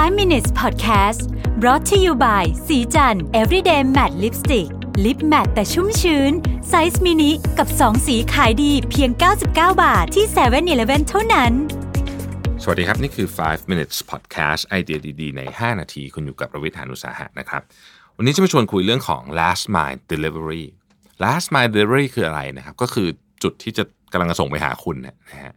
5 minutes podcast brought to you by ศรีจันทร์ everyday matte lipstick lip matte แต่ชุ่มชื้น ไซส์มินิกับ 2 สีขายดีเพียง 99 บาทที่7-Eleven เท่านั้น สวัสดีครับ นี่คือ 5 minutes podcast ไอเดียดี ๆ ใน 5 นาที คุณอยู่กับประวิทยานุสาหะนะครับ วันนี้จะมาชวนคุยเรื่องของ last mile delivery last mile delivery คืออะไรนะครับ ก็คือจุดที่จะ กำลังจะส่งไปหาคุณเนี่ยนะฮะ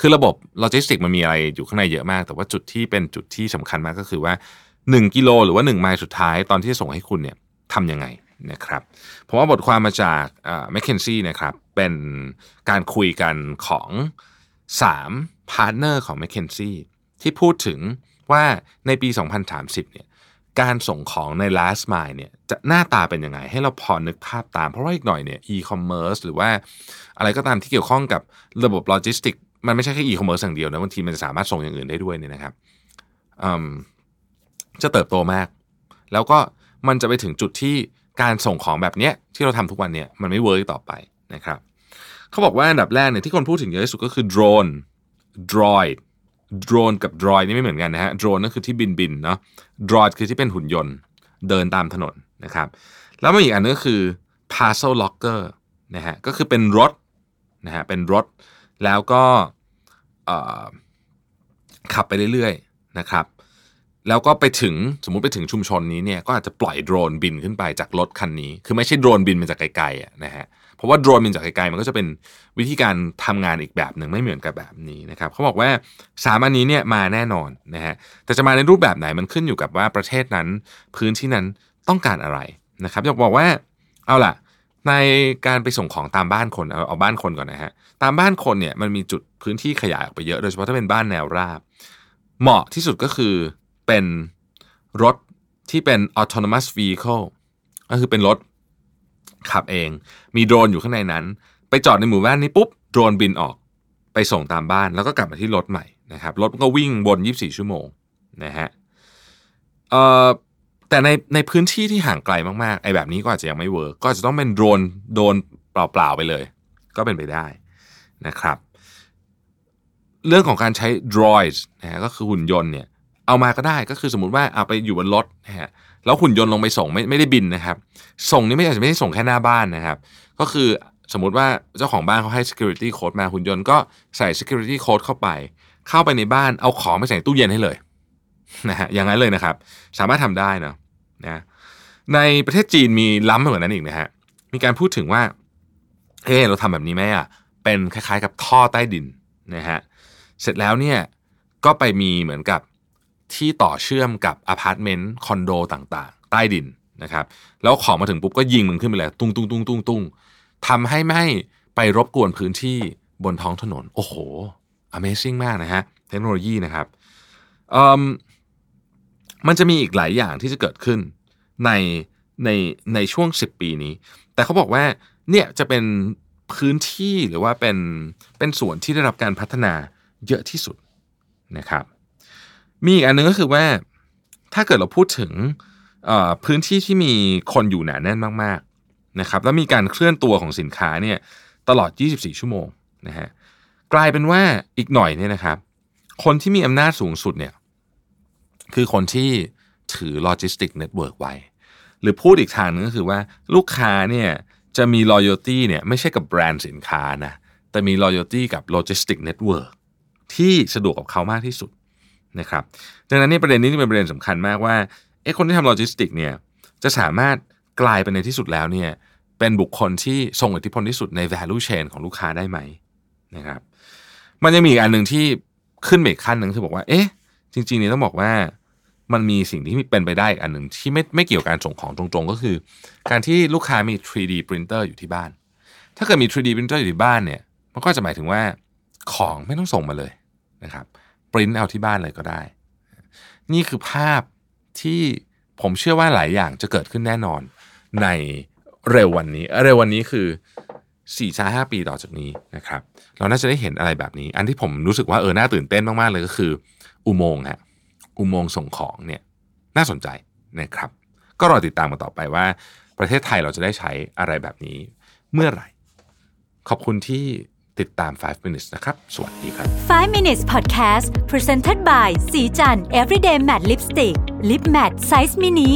คือระบบโลจิสติกมันมีอะไรอยู่ข้างในเยอะมาก แต่ว่าจุดที่เป็นจุดที่สำคัญมากก็คือว่า 1 กิโลหรือว่า 1 ไมล์สุดท้ายตอนที่ส่งให้คุณเนี่ยทำยังไงนะครับผมว่าบทความมาจาก McKinsey นะครับเป็นการคุยกันของ3พาร์ทเนอร์ของ m c k เคนซี่ที่พูดถึงว่าในปี 2030เนี่ย การส่งของใน last mile เนี่ยจะหน้าตาเป็นยังไง ให้เราพอนึกภาพตาม เพราะว่าอีกหน่อยเนี่ย e-commerce หรือว่าอะไรก็ตามที่เกี่ยวข้องกับระบบโลจิสติกมันไม่ใช่แค่ e-commerce อย่างเดียวนะบางทีมันจะสามารถส่งอย่างอื่นได้ด้วยเนี่ยนะครับจะเติบโตมาก แล้วก็มันจะไปถึงจุดที่การส่งของแบบเนี้ยที่เราทำทุกวันเนี่ยมันไม่เวิร์กต่อไปนะครับเขาบอกว่าอันดับแรกเนี่ยที่คนพูดถึงเยอะที่สุดก็คือโดรน droid โดรนกับ droid นี่ไม่เหมือนกันนะฮะโดรนนั่นคือที่บินบินเนาะ droid คือที่เป็นหุ่นยนต์เดินตามถนนนะครับแล้วมีอีกอันนึงก็คือ parcel locker นะฮะก็คือเป็นรถนะฮะเป็นรถแล้วก็ขับไปเรื่อยๆนะครับแล้วก็ไปถึงสมมุติไปถึงชุมชนนี้เนี่ยก็อาจจะปล่อยโดรนบินขึ้นไปจากรถคันนี้ คือไม่ใช่โดรนบินมาจากไกลๆนะฮะ เพราะว่าโดรนบินจากไกลๆมันก็จะเป็นวิธีการทำงานอีกแบบหนึ่งไม่เหมือนกับแบบนี้นะครับเขาบอกว่าสามอันนี้เนี่ยมาแน่นอนนะฮะแต่จะมาในรูปแบบไหนมันขึ้นอยู่กับว่าประเทศนั้นพื้นที่นั้นต้องการอะไรนะครับอยากบอกว่าเอาล่ะในการไปส่งของตามบ้านคนเอาเอาบ้านคนก่อนนะฮะตามบ้านคนเนี่ยมันมีจุดพื้นที่ขยายออกไปเยอะโดยเฉพาะถ้าเป็นบ้านแนวราบ เหมาะที่สุดก็คือเป็นรถที่เป็น autonomous vehicle ก็คือเป็นรถ ขับเอง มีโดรนอยู่ข้างในนั้น ไปจอดในหมู่บ้านนี้ปุ๊บโดรนบินออกไปส่งตามบ้านแล้วก็กลับมาที่รถใหม่นะครับรถก็วิ่งบน 24 ชั่วโมงนะฮะเอ่อแต่ในในพื้นที่ที่ห่างไกลมากๆไอ้แบบนี้ก็อาจจะยังไม่เวิร์กก็จะต้องเป็นโดรนโดรนเปล่าๆไปเลย ก็เป็นไปได้นะครับ เรื่องของการใช้ droids นะฮะก็คือหุ่นยนต์เนี่ย เอามาก็ได้ก็คือสมมติว่าเอาไปอยู่บนรถนะฮะแล้วหุ่นยนต์ลงไปส่งไม่ไม่ได้บินนะครับ ส่งนี่ไม่อาจจะไม่ได้ส่งแค่หน้าบ้านนะครับ ก็คือสมมุติว่าเจ้าของบ้านเขาให้ security code มาหุ่นยนต์ก็ใส่ security code เข้าไป เข้าไปในบ้านเอาของไปใส่ตู้เย็นให้เลยนะฮะอย่างนั้นเลยนะครับ สามารถทำได้เนาะนะในประเทศจีนมีล้ำไปกว่านั้นอีกนะฮะมีการพูดถึงว่าเฮ้เราทำแบบนี้ไหมอะเป็นคล้ายๆ กับท่อใต้ดินนะฮะเสร็จแล้วเนี่ยก็ไปมีเหมือนกับ ที่ต่อเชื่อมกับอพาร์ตเมนต์คอนโดต่างๆ ใต้ดินนะครับ แล้วของมาถึงปุ๊บก็ยิงมันขึ้นไปเลยตุ้งตุ้งตุ้งตุ้งตุ้งทำให้ไม่ไปรบกวนพื้นที่บนท้องถนน โอ้โห Amazing มากนะฮะ เทคโนโลยีนะครับมันจะมีอีกหลายอย่างที่จะเกิดขึ้นในในในช่วง 10 ปีนี้ แต่เขาบอกว่าเนี่ยจะเป็นพื้นที่หรือว่าเป็นเป็นส่วนที่ได้รับการพัฒนาเยอะที่สุดนะครับ มีอีกอันนึงก็คือว่า ถ้าเกิดเราพูดถึงพื้นที่ที่มีคนอยู่หนาแน่นมาก ๆนะครับ แล้วมีการเคลื่อนตัวของสินค้าเนี่ยตลอด 24 ชั่วโมงนะฮะกลายเป็นว่าอีกหน่อยเนี่ยนะครับ คนที่มีอำนาจสูงสุดเนี่ยคือคนที่ถือโลจิสติก network ไว้ หรือพูดอีกทางนึงก็คือว่าลูกค้าเนี่ยจะมี loyalty เนี่ยไม่ใช่กับแบรนด์สินค้านะแต่มี loyalty กับโลจิสติก networkที่สะดวกกับเขามากที่สุด นะครับดังนั้นนี่ประเด็นนี้เป็นประเด็นสำคัญมากว่าเอ้คนที่ทำโลจิสติกเนี่ยจะสามารถกลายเป็นในที่สุดแล้วเนี่ยเป็นบุคคลที่ทรงอิทธิพลที่สุดใน value chain ของลูกค้าได้ไหมนะครับมันยังมีอีกอันหนึ่งที่ขึ้นไปขั้นหนึ่งคือบอกว่าเอ๊ะจริงๆนี่ต้องบอกว่ามันมีสิ่งที่เป็นไปได้อีกอันหนึ่งที่ไม่ไม่เกี่ยวกับการส่งของตรงๆ ก็คือ การที่ลูกค้ามี 3D printer อยู่ที่บ้าน ถ้าเกิดมี 3D printer อยู่ที่บ้านเนี่ยมันก็จะหมายถึงว่าของไม่ต้องส่งมาเลยนะครับ ปริ้นเอาที่บ้านเลยก็ได้ นี่คือภาพที่ผมเชื่อว่าหลายอย่างจะเกิดขึ้นแน่นอนในเร็ววันนี้ เร็ววันนี้คือ4ี่ช้าห้าปีต่อจากนี้นะครับ เราน่าจะได้เห็นอะไรแบบนี้ อันที่ผมรู้สึกว่าเออน่าตื่นเต้นมาก ๆ เลยก็คือ อุโมงค์ฮะอุโมงค์ส่งของเนี่ยน่าสนใจนะครับ ก็รอติดตามกันต่อไปว่า ประเทศไทยเราจะได้ใช้อะไรแบบนี้เมื่อไหร่ ขอบคุณที่ ติดตาม 5 minutes นะครับ สวัสดีครับ 5 minutes podcast presented by สีจัน everyday matte lipstick lip matte size mini